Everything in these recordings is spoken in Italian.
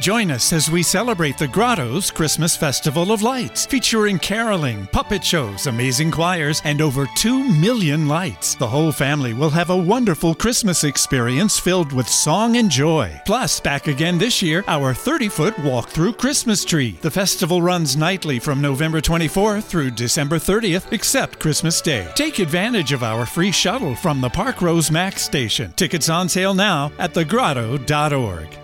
Join us as we celebrate the Grotto's Christmas Festival of Lights, featuring caroling, puppet shows, amazing choirs, and over 2 million lights. The whole family will have a wonderful Christmas experience filled with song and joy. Plus, back again this year, our 30 foot walk through Christmas tree. The festival runs nightly from November 24th through December 30th, except Christmas Day. Take advantage of our free shuttle from the Park Rose Max station. Tickets on sale now at thegrotto.org.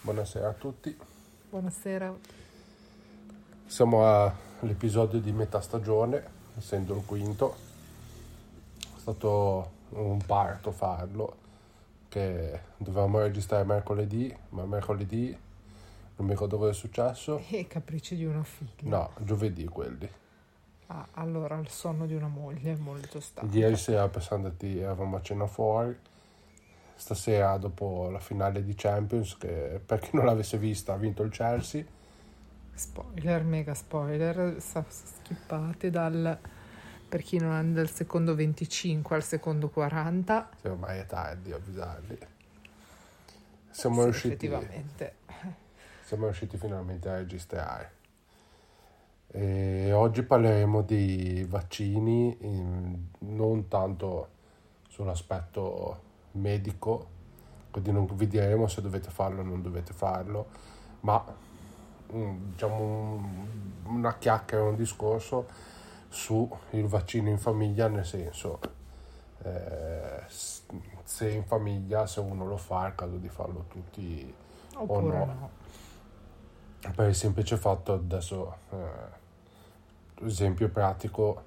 Buonasera a tutti. Buonasera. Siamo all'episodio di metà stagione, essendo il quinto. È stato un parto farlo, che dovevamo registrare mercoledì, ma mercoledì non mi ricordo cosa è successo. E capricci di una figlia. No, giovedì quelli. Ah, allora il sonno di una moglie è molto stanco. Ieri sera per andati, eravamo a cena fuori stasera dopo la finale di Champions che per chi non l'avesse vista ha vinto il Chelsea. Spoiler mega spoiler schippate dal per chi non è dal secondo 25 al secondo 40 sì, ormai è tardi avvisarli. Siamo sì, riusciti. effettivamente. Siamo riusciti finalmente a registrare. E oggi parleremo di vaccini in, non tanto sull'aspetto medico, quindi non vi diremo se dovete farlo o non dovete farlo, ma mm, diciamo una chiacchiera, un discorso sul vaccino in famiglia, nel senso eh, se in famiglia, se uno lo fa, è il caso di farlo tutti Oppure o no. no. Per il semplice fatto, adesso, eh, esempio pratico,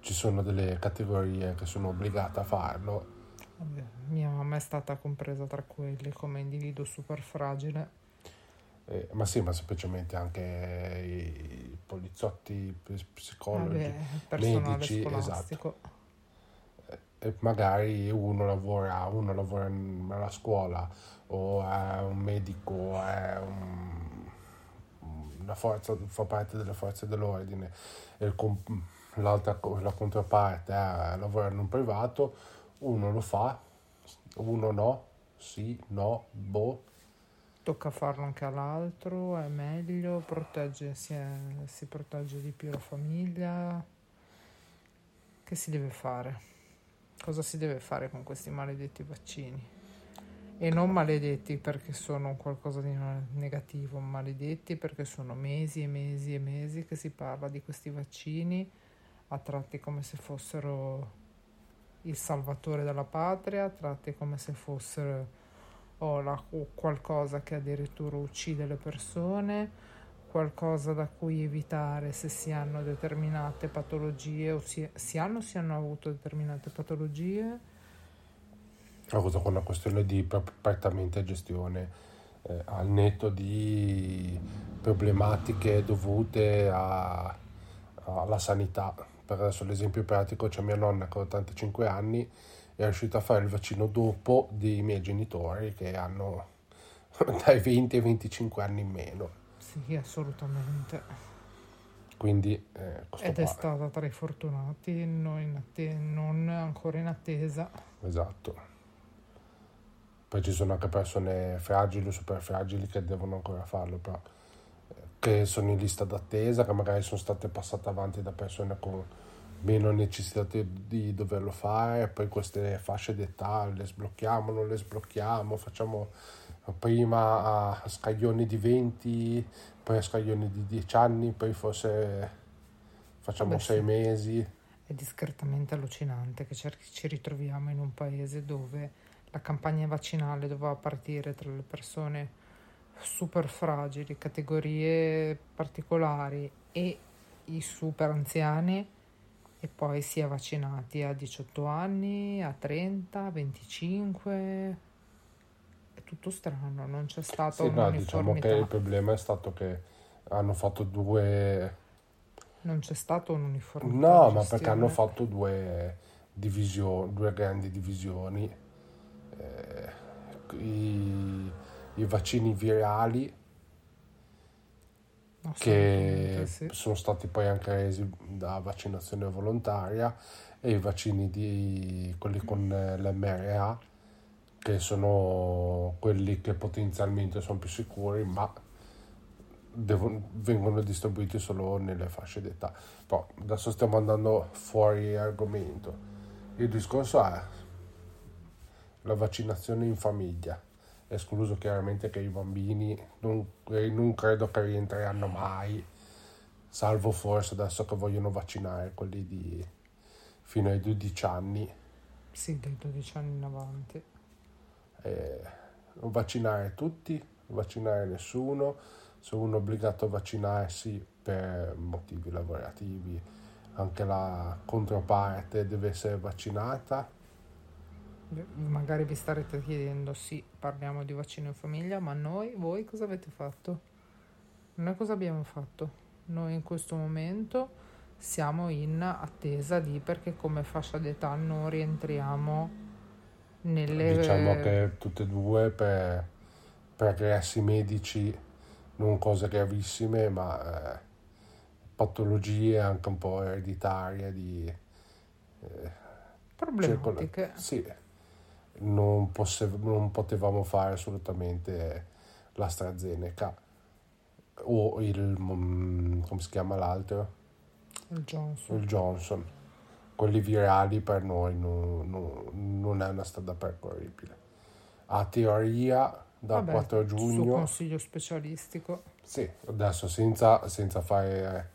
ci sono delle categorie che sono obbligate a farlo Vabbè, mia mamma è stata compresa tra quelli come individuo super fragile. Eh, ma sì, ma semplicemente anche i poliziotti, psicologi, Vabbè, medici, esatto. E magari uno lavora, uno lavora alla scuola o è un medico, è un, una forza, fa parte delle forze dell'ordine, e l'altra, la controparte è, lavora in un privato uno lo fa, uno no, sì, no, boh. Tocca farlo anche all'altro, è meglio, protegge, si, è, si protegge di più la famiglia. Che si deve fare? Cosa si deve fare con questi maledetti vaccini? E non maledetti perché sono qualcosa di negativo, maledetti perché sono mesi e mesi e mesi che si parla di questi vaccini a tratti come se fossero il salvatore della patria, tratti come se fossero o, la, o qualcosa che addirittura uccide le persone, qualcosa da cui evitare se si hanno determinate patologie o si, si hanno o si hanno avuto determinate patologie. Ho avuto con una questione di prettamente gestione eh, al netto di problematiche dovute a, alla sanità per adesso l'esempio pratico c'è mia nonna che ha 85 anni è riuscita a fare il vaccino dopo dei miei genitori che hanno dai 20 ai 25 anni in meno. Sì, assolutamente. Quindi, eh, Ed qua. è stata tra i fortunati, non, atte- non ancora in attesa. Esatto. Poi ci sono anche persone fragili o super fragili che devono ancora farlo, però che sono in lista d'attesa, che magari sono state passate avanti da persone con meno necessità di doverlo fare, poi queste fasce d'età le sblocchiamo, non le sblocchiamo, facciamo prima a scaglioni di 20, poi a scaglioni di 10 anni, poi forse facciamo 6 sì. mesi. È discretamente allucinante che ci ritroviamo in un paese dove la campagna vaccinale doveva partire tra le persone super fragili, categorie particolari e i super anziani e poi si è vaccinati a 18 anni, a 30, a 25. è tutto strano, non c'è stata Sì, no, diciamo che il problema è stato che hanno fatto due... Non c'è stata un'uniformità. No, ma perché hanno fatto due divisioni, due grandi divisioni. Eh, i, i vaccini virali che sì. sono stati poi anche resi da vaccinazione volontaria e i vaccini di quelli con eh, l'MRA che sono quelli che potenzialmente sono più sicuri ma devono- vengono distribuiti solo nelle fasce d'età. Però adesso stiamo andando fuori argomento. Il discorso è la vaccinazione in famiglia escluso chiaramente che i bambini non, eh, non credo che rientreranno mai, salvo forse adesso che vogliono vaccinare quelli di fino ai 12 anni, Sì, dai 12 anni in avanti. eh, non vaccinare tutti, non vaccinare nessuno, se uno è obbligato a vaccinarsi per motivi lavorativi, anche la controparte deve essere vaccinata. Magari vi starete chiedendo, sì, parliamo di vaccino in famiglia, ma noi, voi cosa avete fatto? Noi cosa abbiamo fatto? Noi in questo momento siamo in attesa di perché come fascia d'età non rientriamo nelle... Diciamo che tutte e due per progressi medici, non cose gravissime, ma eh, patologie anche un po' ereditarie di problematiche. circola- Sì, non, posse- non potevamo fare assolutamente l'AstraZeneca o il, mm, come si chiama l'altro? Il Johnson. il Johnson. Quelli virali per noi non, non- non è una strada percorribile. A teoria dal Vabbè, 4 Su giugno, consiglio specialistico. sì, adesso senza, senza fare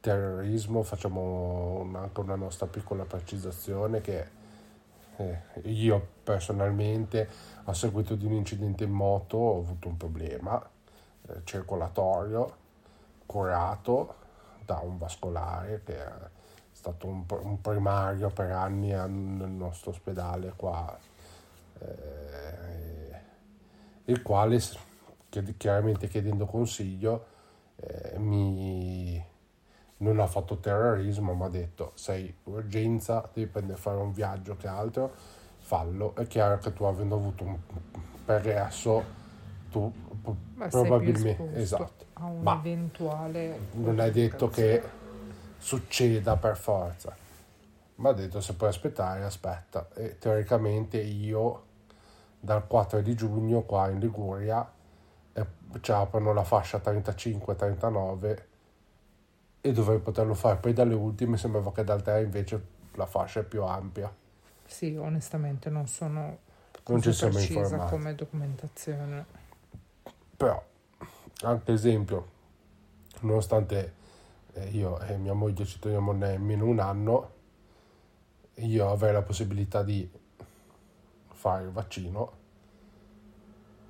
terrorismo facciamo un- anche una nostra piccola precisazione che eh, io personalmente a seguito di un incidente in moto ho avuto un problema eh, circolatorio curato da un vascolare che è stato un, un primario per anni nel nostro ospedale qua, eh, il quale chiaramente chiedendo consiglio eh, mi non ha fatto terrorismo, ma ha detto sei urgenza, devi prendere fare un viaggio che altro, fallo. È chiaro che tu avendo avuto un perresso, tu più probabilmente esatto. a un Ma eventuale non è detto che succeda per forza. Ma ha detto se puoi aspettare, aspetta. E teoricamente io dal 4 di giugno qua in Liguria eh, ci aprono la fascia 35-39 e dovrei poterlo fare. Poi dalle ultime sembrava che dal 3 invece la fascia è più ampia. Sì, onestamente non sono Non ci siamo informati. come documentazione. Però, anche esempio, nonostante eh, io e mia moglie ci togliamo nemmeno un anno, io avrei la possibilità di fare il vaccino.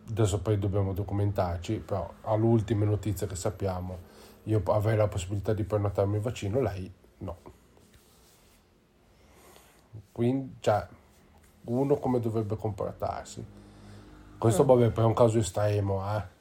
Adesso poi dobbiamo documentarci, però all'ultima notizia che sappiamo, io avrei la possibilità di prenotarmi il vaccino, lei no. Quindi, cioè, uno come dovrebbe comportarsi. Questo, vabbè, poi è un caso estremo, eh.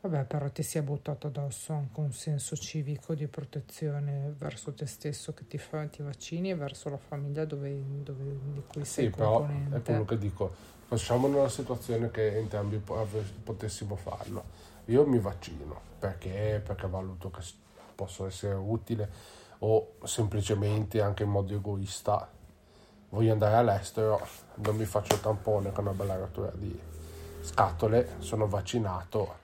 Vabbè, però ti si è buttato addosso anche un senso civico di protezione verso te stesso che ti, fa, ti vaccini e verso la famiglia dove, dove- di cui sei Sì, però componente. è quello che dico. Facciamo una situazione che entrambi potessimo farlo. Io mi vaccino perché, perché valuto che posso essere utile o semplicemente anche in modo egoista voglio andare all'estero, non mi faccio il tampone con una bella rottura di scatole, sono vaccinato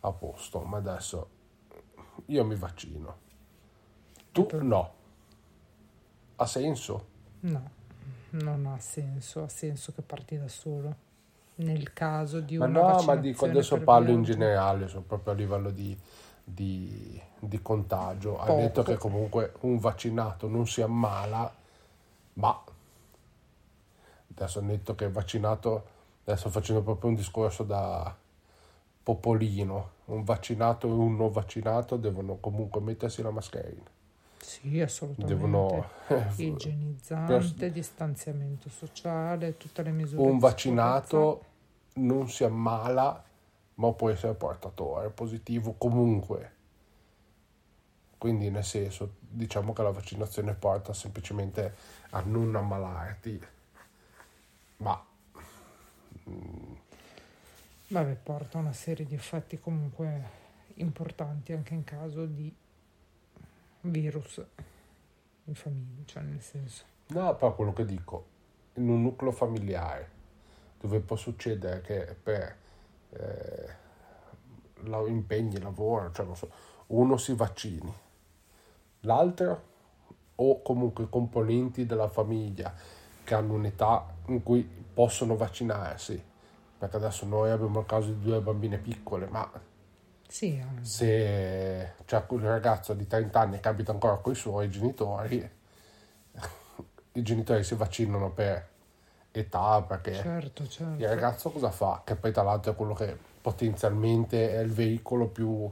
a posto, ma adesso io mi vaccino. Tu no. Ha senso? No, non ha senso, ha senso che parti da solo. Nel caso di Ma una no, ma dico adesso per parlo in generale, so, proprio a livello di, di- di contagio. Ha Poco. detto che comunque un vaccinato non si ammala, ma adesso ha detto che il vaccinato, adesso facendo proprio un discorso da popolino, un vaccinato e un non vaccinato devono comunque mettersi la mascherina. Sì, assolutamente. Devono... Igienizzante, distanziamento sociale, tutte le misure un vaccinato non si ammala, ma può essere portatore positivo comunque. Quindi nel senso, diciamo che la vaccinazione porta semplicemente a non ammalarti, ma Vabbè, porta una serie di effetti comunque importanti anche in caso di virus in famiglia, cioè nel senso. No, però quello che dico, in un nucleo familiare, dove può succedere che per eh, la- impegni, lavoro, cioè so, uno si vaccini, l'altro o comunque componenti della famiglia che hanno un'età in cui possono vaccinarsi, perché adesso noi abbiamo il caso di due bambine piccole, ma Sì, se c'è quel ragazzo di 30 anni che abita ancora con i suoi genitori, i genitori si vaccinano per età, perché certo, il certo. ragazzo cosa fa? Che poi tra l'altro è quello che potenzialmente è il veicolo più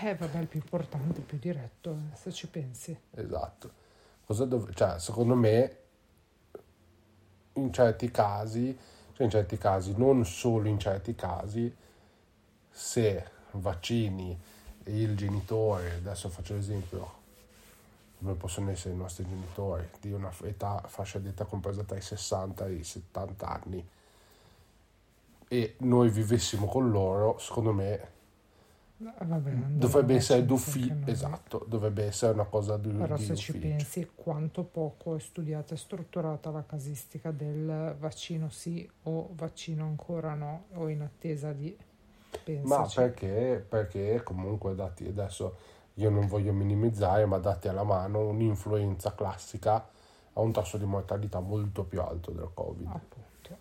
Eh, vabbè, il più importante, il più diretto, eh, se ci pensi. esatto. Cosa dov- cioè, secondo me, in certi casi, cioè in certi casi, non solo in certi casi, se vaccini il genitore, adesso faccio l'esempio, come possono essere i nostri genitori, di una età, fascia di età compresa tra i 60 e i 70 anni, e noi vivessimo con loro, secondo me Eh, vabbè, dovrebbe essere d'ufficio, esatto, dovrebbe essere una cosa di, Però di se ci pensi quanto poco è studiata e strutturata la casistica del vaccino sì o vaccino ancora no, o in attesa di... Ma Pensaci. perché? Perché comunque dati adesso io non voglio minimizzare, ma dati alla mano un'influenza classica ha un tasso di mortalità molto più alto del Covid. Appunto.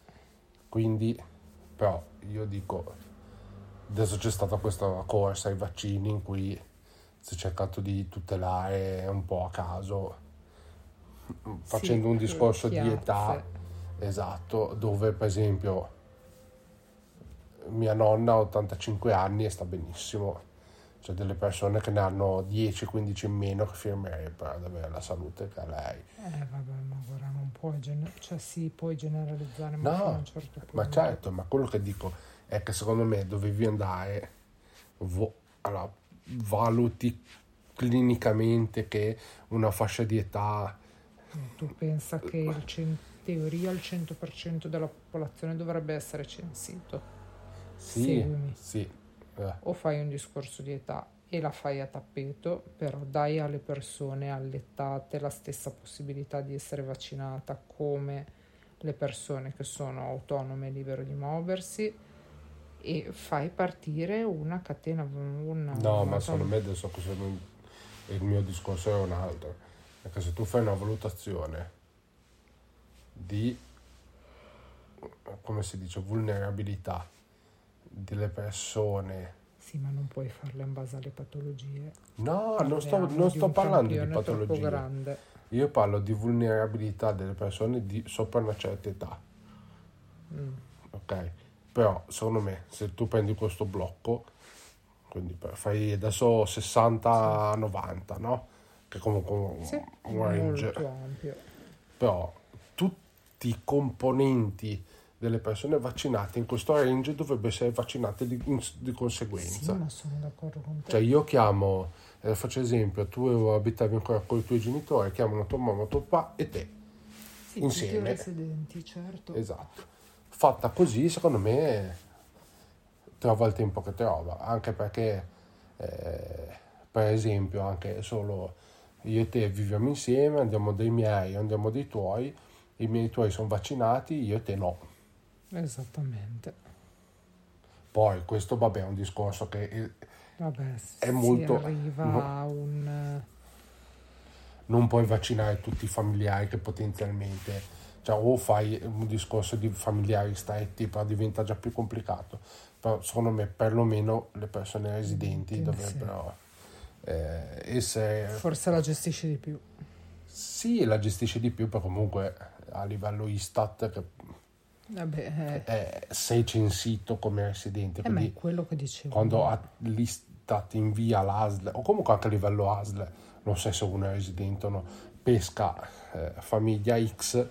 Quindi, però, io dico, adesso c'è stata questa corsa ai vaccini in cui si è cercato di tutelare un po' a caso, facendo un discorso di età, esatto, dove per esempio mia nonna ha 85 anni e sta benissimo. C'è delle persone che ne hanno 10-15 in meno che firmerebbero ad avere la salute che ha lei. Eh vabbè, ma guarda, non puoi, gener- cioè sì, puoi generalizzare, ma No, un certo punto. ma certo, ma quello che dico è che secondo me dovevi andare, vo- allora, valuti clinicamente che una fascia di età, Tu pensa che il cen- teoria il 100% della popolazione dovrebbe essere censito. sì, Seguimi. sì, eh, O fai un discorso di età e la fai a tappeto, però dai alle persone allettate la stessa possibilità di essere vaccinata come le persone che sono autonome e libere di muoversi e fai partire una catena. Una, no, una- ma secondo me adesso non- il mio discorso è un altro, perché se tu fai una valutazione di, come si dice, vulnerabilità delle persone Sì, ma non puoi farla in base alle patologie. No, non sto, non sto parlando di patologie. Io parlo di vulnerabilità delle persone di sopra una certa età. Mm. Ok? Però, secondo me, se tu prendi questo blocco, quindi fai adesso 60-90, no? Che comunque è un, Sì, un range. molto ampio. Però tutti i componenti delle persone vaccinate in questo range dovrebbero essere vaccinate di, in- di Sì, conseguenza. ma sono d'accordo con te. Cioè io chiamo, eh, faccio esempio, tu abitavi ancora con i tuoi genitori, chiamano tua mamma, tuo papà e te. sì, insieme. residenti, certo. Esatto. Fatta così, secondo me, trova il tempo che trova, anche perché, eh, per esempio, anche solo io e te viviamo insieme, andiamo dei miei, andiamo dei tuoi, i miei tuoi sono vaccinati, io e te no. Esattamente. Poi questo, vabbè, è un discorso che Vabbè, È molto- arriva no. a un... non puoi vaccinare tutti i familiari che potenzialmente, cioè o fai un discorso di familiari stretti, però diventa già più complicato. Però secondo me perlomeno le persone residenti Sì, dovrebbero eh, essere... Forse la gestisce di più. Sì, la gestisce di più, però comunque a livello Istat che Vabbè, eh, sei censito come residente, eh, ma è quindi quello che dicevo. quando l'Istat invia l'ASL, o comunque anche a livello ASL, non so se uno è residente o no, pesca eh, famiglia X,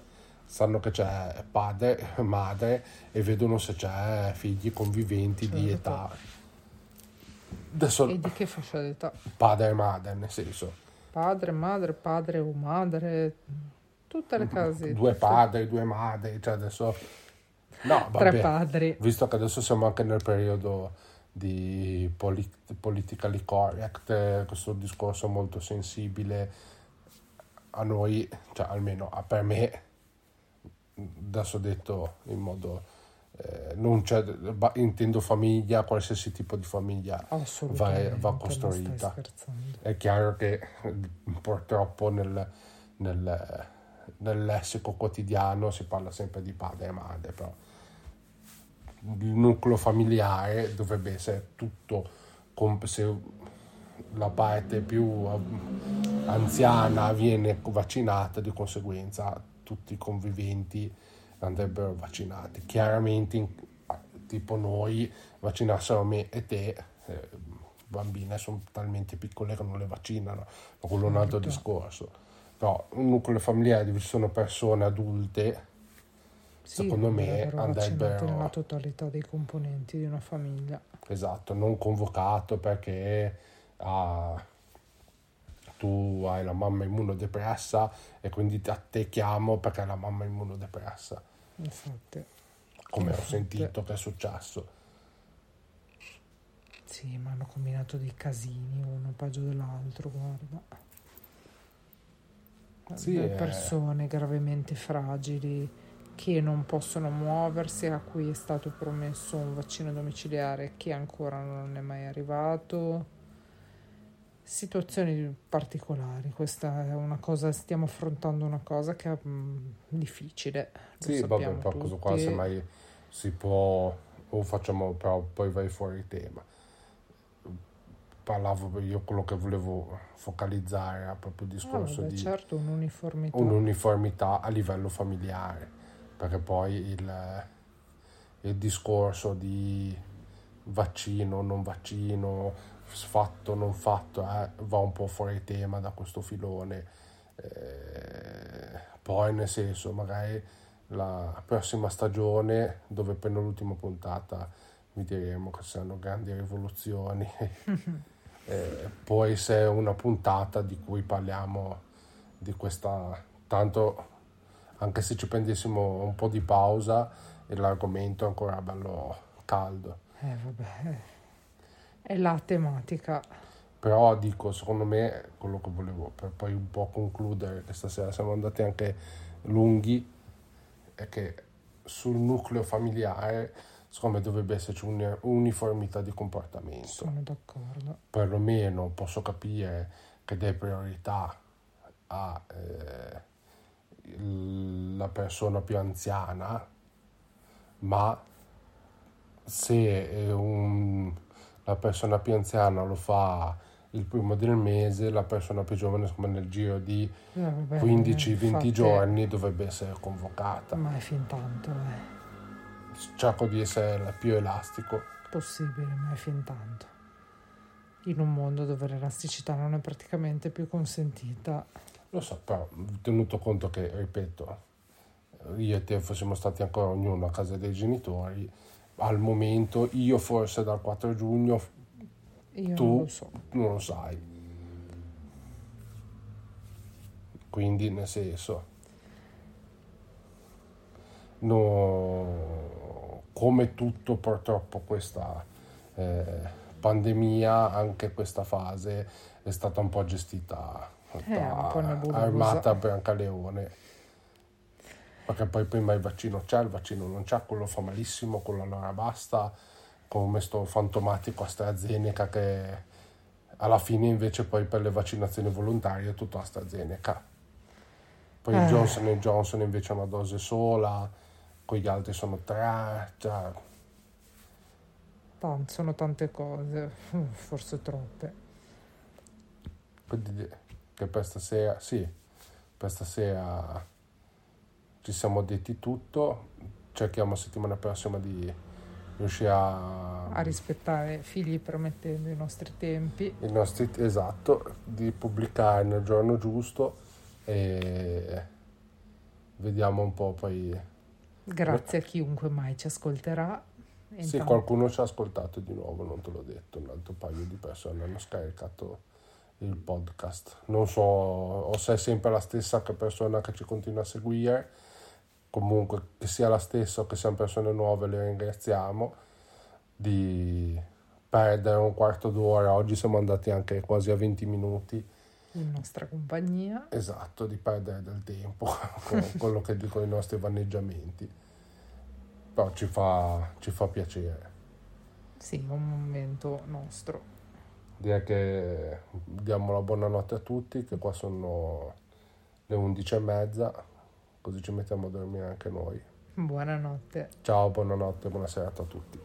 sanno che c'è padre, madre e vedono se c'è figli conviventi di Certo. età. Adesso E di che fascia d'età? padre e madre, nel senso, Padre, madre, padre o madre, tutte le case. due padri, due madri, cioè adesso... No, vabbè, padri. visto che adesso siamo anche nel periodo di polit- politically correct, eh, questo discorso molto sensibile a noi, cioè almeno per me, adesso detto in modo eh, non c'è, intendo famiglia, qualsiasi tipo di famiglia va, Assolutamente. va costruita. È chiaro che eh, purtroppo nel, nel- nel lessico quotidiano si parla sempre di padre e madre, però il nucleo familiare dovrebbe essere tutto, se la parte più anziana viene vaccinata, di conseguenza tutti i conviventi andrebbero vaccinati. Chiaramente, tipo noi, vaccinassero me e te, eh, bambine sono talmente piccole che non le vaccinano, ma quello è un altro Certo. discorso. Però un nucleo familiare dove ci sono persone adulte, Sì, Secondo me andrebbero nella totalità dei componenti di una famiglia. esatto, non convocato perché ah, tu hai la mamma immunodepressa e quindi a te chiamo perché hai la mamma immunodepressa, Infatti, come ho Infatti. sentito che è successo. sì, ma hanno combinato dei casini, uno peggio dell'altro, guarda. Sì, eh. persone gravemente fragili che non possono muoversi, a cui è stato promesso un vaccino domiciliare che ancora non è mai arrivato. Situazioni particolari, questa è una cosa, stiamo affrontando una cosa che è mm, difficile. Sì, vabbè, però questo qua tutti. semmai si può, o facciamo, però poi vai fuori il tema. Parlavo io quello che volevo focalizzare era proprio il Ah, discorso vabbè, di certo, un'uniformità. un'uniformità a livello familiare, perché poi il, il discorso di vaccino, non vaccino, fatto, non fatto, eh, va un po' fuori tema da questo filone. Eh, poi nel senso, magari la prossima stagione, dove per l'ultima puntata vi diremo che saranno grandi rivoluzioni, eh, può essere una puntata di cui parliamo di questa tanto anche se ci prendessimo un po' di pausa l'argomento è ancora bello caldo Eh, vabbè, è la tematica. però dico secondo me quello che volevo per poi un po' concludere che stasera siamo andati anche lunghi è che sul nucleo familiare secondo me dovrebbe esserci un'uniformità di comportamento Sono d'accordo. perlomeno posso capire che dai priorità a eh, persona più anziana, ma se è un- la persona più anziana lo fa il primo del mese, la persona più giovane insomma, nel giro di Eh, vabbè, 15-20 infatti- giorni dovrebbe essere convocata. Ma è fin tanto, eh. Cerco di essere più elastico. Possibile, ma è fin tanto. In un mondo dove l'elasticità non è praticamente più consentita. Lo so, però tenuto conto che, ripeto, io e te fossimo stati ancora ognuno a casa dei genitori, al momento io forse dal 4 giugno Io tu non lo so. non lo sai. Quindi nel senso, no, come tutto purtroppo questa eh, pandemia, anche questa fase è stata un po' gestita Eh, un po' da. Armata Brancaleone. Perché poi prima il vaccino c'è, il vaccino non c'è, quello fa malissimo, quello allora basta, come sto fantomatico AstraZeneca che alla fine invece poi per le vaccinazioni volontarie è tutto AstraZeneca. Poi Eh. Johnson Johnson invece una dose sola, con gli altri sono tre, cioè, Tan- sono tante cose, forse troppe. quindi che per stasera, sì, per stasera ci siamo detti tutto, cerchiamo settimana prossima di riuscire a A rispettare figli promettendo i nostri tempi. i nostri esatto di pubblicare nel giorno giusto e, vediamo un po' poi. Grazie a chiunque mai ci ascolterà. Se intanto- qualcuno ci ha ascoltato di nuovo, non te l'ho detto, un altro paio di persone hanno scaricato il podcast. Non so o se è sempre la stessa persona che ci continua a seguire, comunque che sia la stessa o che siano persone nuove, le ringraziamo di perdere un quarto d'ora. Oggi siamo andati anche quasi a 20 minuti. In nostra compagnia. Esatto, di perdere del tempo con quello che dicono i nostri vaneggiamenti. Però ci fa, ci fa piacere. Sì, un momento nostro. Direi che diamo la buonanotte a tutti, che qua sono le 11 e mezza, così ci mettiamo a dormire anche noi. Buonanotte. Ciao, buonanotte, buona serata a tutti.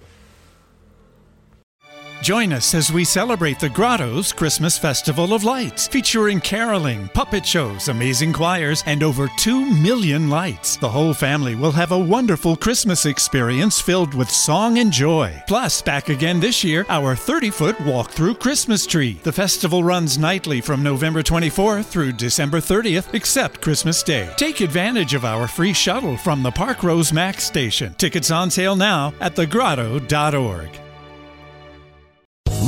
Join us as we celebrate the Grotto's Christmas Festival of Lights, featuring caroling, puppet shows, amazing choirs, and over 2 million lights. The whole family will have a wonderful Christmas experience filled with song and joy. Plus, back again this year, our 30 foot walk through Christmas tree. The festival runs nightly from November 24th through December 30th, except Christmas Day. Take advantage of our free shuttle from the Park Rose Max station. Tickets on sale now at thegrotto.org.